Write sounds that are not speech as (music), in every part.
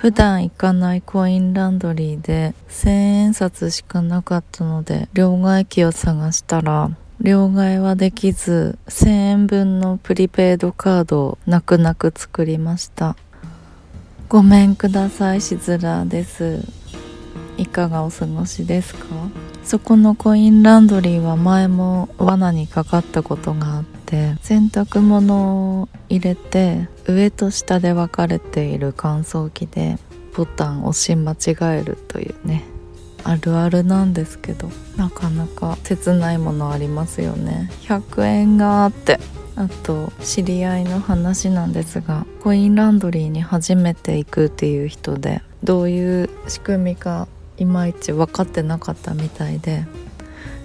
普段行かないコインランドリーで1000円札しかなかったので両替機を探したら両替はできず1000円分のプリペイドカードを泣く泣く作りました。ごめんくださいしずらです。いかがお過ごしですか？そこのコインランドリーは前も罠にかかったことがあって洗濯物を入れて上と下で分かれている乾燥機でボタン押し間違えるというねあるあるなんですけどなかなか切ないものありますよね。100円があってあと知り合いの話なんですがコインランドリーに初めて行くっていう人でどういう仕組みかいまいち分かってなかったみたいで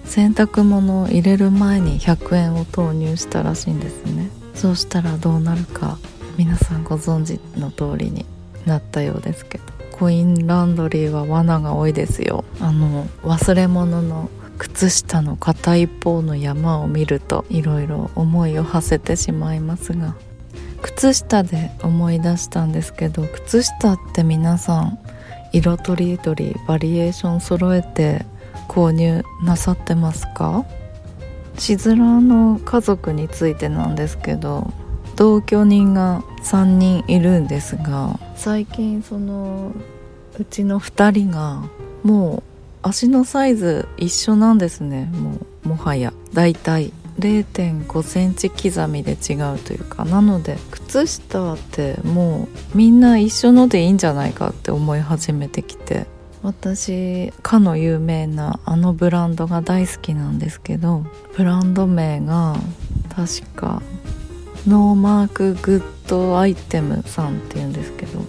洗濯物を入れる前に100円を投入したらしいんですね。そうしたらどうなるか皆さんご存知の通りになったようですけどコインランドリーは罠が多いですよ。あの忘れ物の靴下の片一方の山を見るといろいろ思いを馳せてしまいますが靴下で思い出したんですけど靴下って皆さん色とりどりバリエーション揃えて購入なさってますか？しずらの家族についてなんですけど同居人が3人いるんですが最近そのうちの2人がもう足のサイズ一緒なんですね。もうもはや。だいたい0.5センチ刻みで違うというか。なので靴下ってもうみんな一緒のでいいんじゃないかって思い始めてきて。私かの有名なあのブランドが大好きなんですけどブランド名が確か No Mark Good Item さんっていうんですけど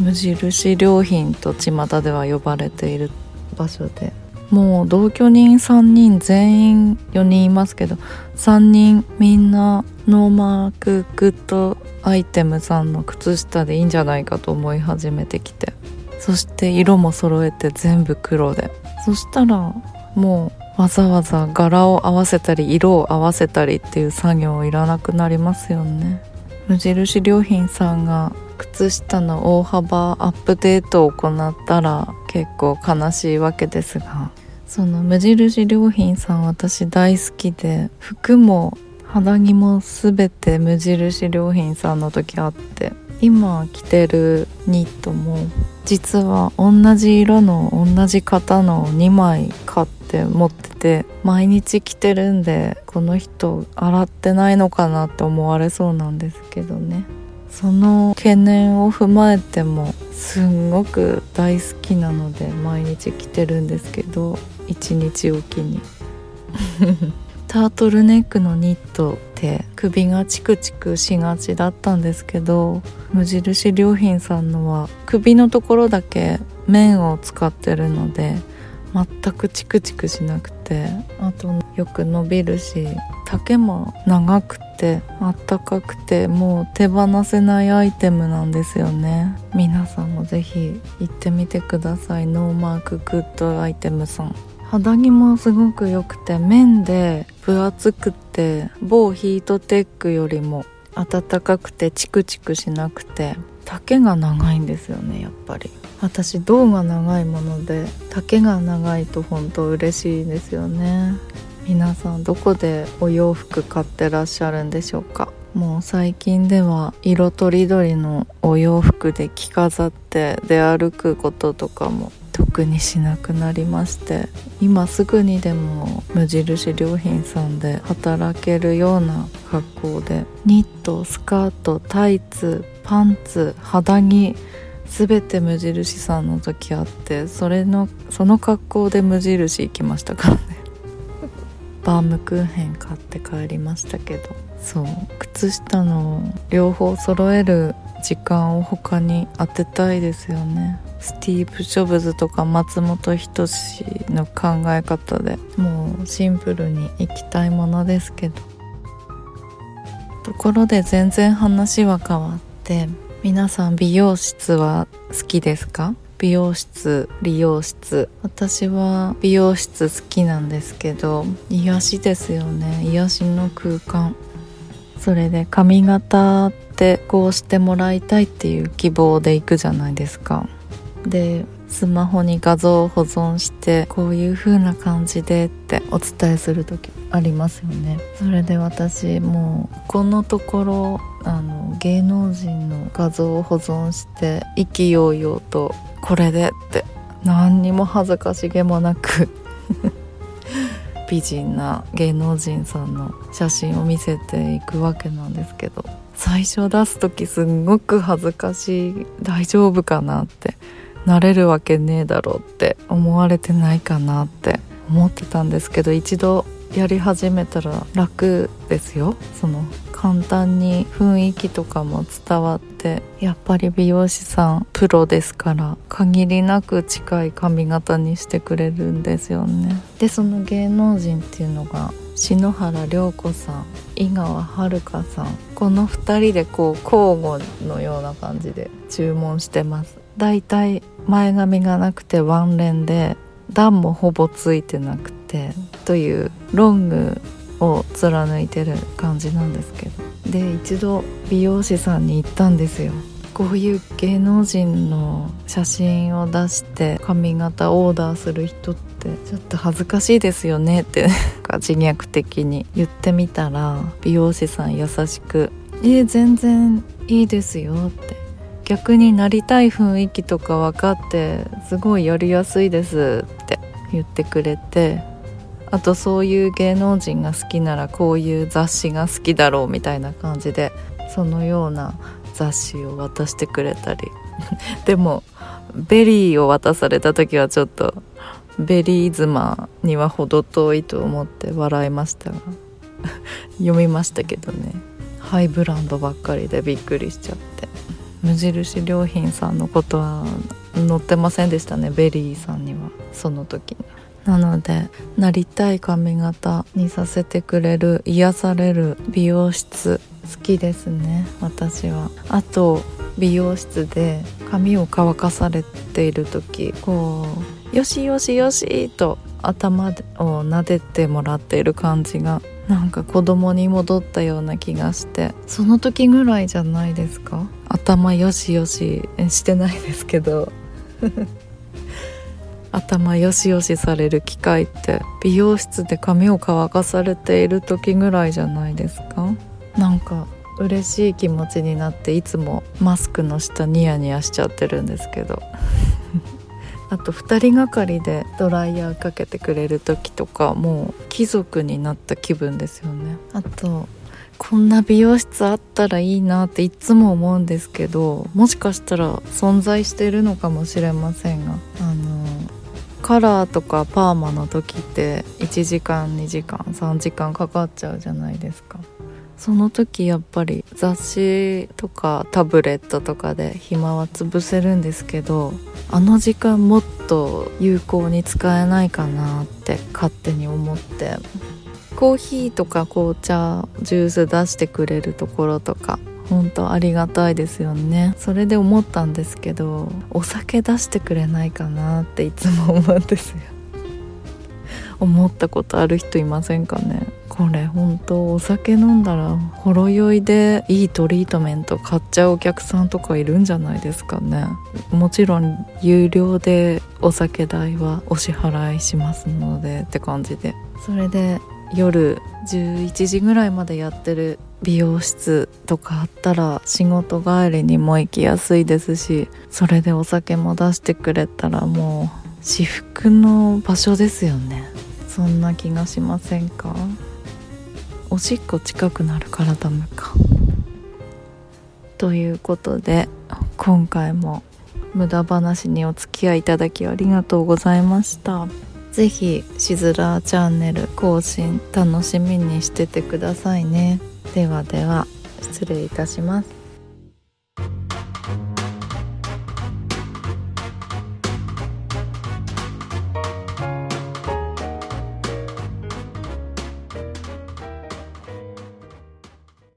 無印良品と巷では呼ばれている場所で。もう同居人3人全員4人いますけど3人みんな No Mark Good Item さんの靴下でいいんじゃないかと思い始めてきて。そして色も揃えて全部黒で。そしたらもうわざわざ柄を合わせたり色を合わせたりっていう作業いらなくなりますよね。無印良品さんが靴下の大幅アップデートを行ったら結構悲しいわけですがその無印良品さん私大好きで服も肌着も全て無印良品さんの時あって今着てるニットも実は同じ色の同じ型の2枚買ってって持ってて毎日着てるんでこの人洗ってないのかなって思われそうなんですけどね。その懸念を踏まえてもすんごく大好きなので毎日着てるんですけど一日おきに。(laughs) タートルネックのニットって首がチクチクしがちだったんですけど無印良品さんのは首のところだけ綿を使ってるので全くチクチクしなくてあとよく伸びるし丈も長くてあったかくてもう手放せないアイテムなんですよね。皆さんもぜひ行ってみてください。 No Mark Good Item さん。肌着もすごく良くて綿で分厚くて某ヒートテックよりも暖かくてチクチクしなくて丈が長いんですよねやっぱり。私胴が長いもので丈が長いと本当嬉しいですよね。皆さんどこでお洋服買ってらっしゃるんでしょうか？もう最近では色とりどりのお洋服で着飾って出歩くこととかも特にしなくなりまして。今すぐにでも無印良品さんで働けるような格好でニットスカートタイツパンツ肌着全て無印さんの時あってそれのその格好で無印行きましたからね。(laughs) バームクーヘン買って帰りましたけど。そう。靴下の両方揃える時間を他に当てたいですよね。スティーブ・ジョブズとか松本人志の考え方で。もうシンプルにいきたいものですけど。ところで全然話は変わって。皆さん美容室は好きですか？美容室理容室。私は美容室好きなんですけど癒しですよね。癒しの空間。それで髪型ってこうしてもらいたいっていう希望で行くじゃないですか。でスマホに画像を保存してこういう風な感じでってお伝えする時ありますよね。それで私もうこのところあの芸能人の画像を保存して意気揚々とこれでって何にも恥ずかしげもなく (laughs) 美人な芸能人さんの写真を見せていくわけなんですけど最初出す時すんごく恥ずかしい。大丈夫かなってなれるわけねえだろうって思われてないかなって思ってたんですけど一度やり始めたら楽ですよ。その簡単に雰囲気とかも伝わってやっぱり美容師さんプロですから限りなく近い髪型にしてくれるんですよね。でその芸能人っていうのが篠原涼子さん井川遥さんこの2人でこう交互のような感じで注文してます。だいたい前髪がなくてワンレンで段もほぼついてなくてというロングを貫いてる感じなんですけど。で一度美容師さんに行ったんですよ。こういう芸能人の写真を出して髪型オーダーする人ってちょっと恥ずかしいですよねって自虐的に言ってみたら美容師さん優しく「え、全然いいですよ」って。逆になりたい雰囲気とか分かってすごいやりやすいですって言ってくれてあとそういう芸能人が好きならこういう雑誌が好きだろうみたいな感じでそのような雑誌を渡してくれたり。(laughs) でも VERY を渡された時はちょっとVERY 妻には程遠いと思って笑いましたが (laughs) 読みましたけどね。ハイブランドばっかりでびっくりしちゃって。無印良品さんのことは載ってませんでしたね VERY さんにはその時に。なのでなりたい髪型にさせてくれる癒される美容室好きですね私は。あと美容室で髪を乾かされている時こうよしよしよしと頭を撫でてもらっている感じがなんか子供に戻ったような気がしてその時ぐらいじゃないですか？頭よしよししてないですけど。(laughs) 頭よしよしされる機会って美容室で髪を乾かされている時ぐらいじゃないですか？なんか嬉しい気持ちになっていつもマスクの下ニヤニヤしちゃってるんですけど。(laughs) あと2人がかりでドライヤーかけてくれる時とかもう貴族になった気分ですよね。あとこんな美容室あったらいいなっていつも思うんですけどもしかしたら存在してるのかもしれませんがあのカラーとかパーマの時って1時間2時間3時間かかっちゃうじゃないですか。その時やっぱり雑誌とかタブレットとかで暇は潰せるんですけどあの時間もっと有効に使えないかなって勝手に思ってコーヒーとか紅茶ジュース出してくれるところとか本当ありがたいですよね。それで思ったんですけどお酒出してくれないかなっていつも思うんですよ。(laughs) 思ったことある人いませんかね。これ本当お酒飲んだらほろ酔いでいいトリートメント買っちゃうお客さんとかいるんじゃないですかね。もちろん有料でお酒代はお支払いしますのでって感じで。それで夜11時ぐらいまでやってる美容室とかあったら仕事帰りにも行きやすいですしそれでお酒も出してくれたらもう至福の場所ですよね。そんな気がしませんか？おしっこ近くなるからダメか。ということで今回も無駄話にお付き合いいただきありがとうございました。ぜひしずらチャンネル更新楽しみにしててくださいね。ではでは失礼いたします。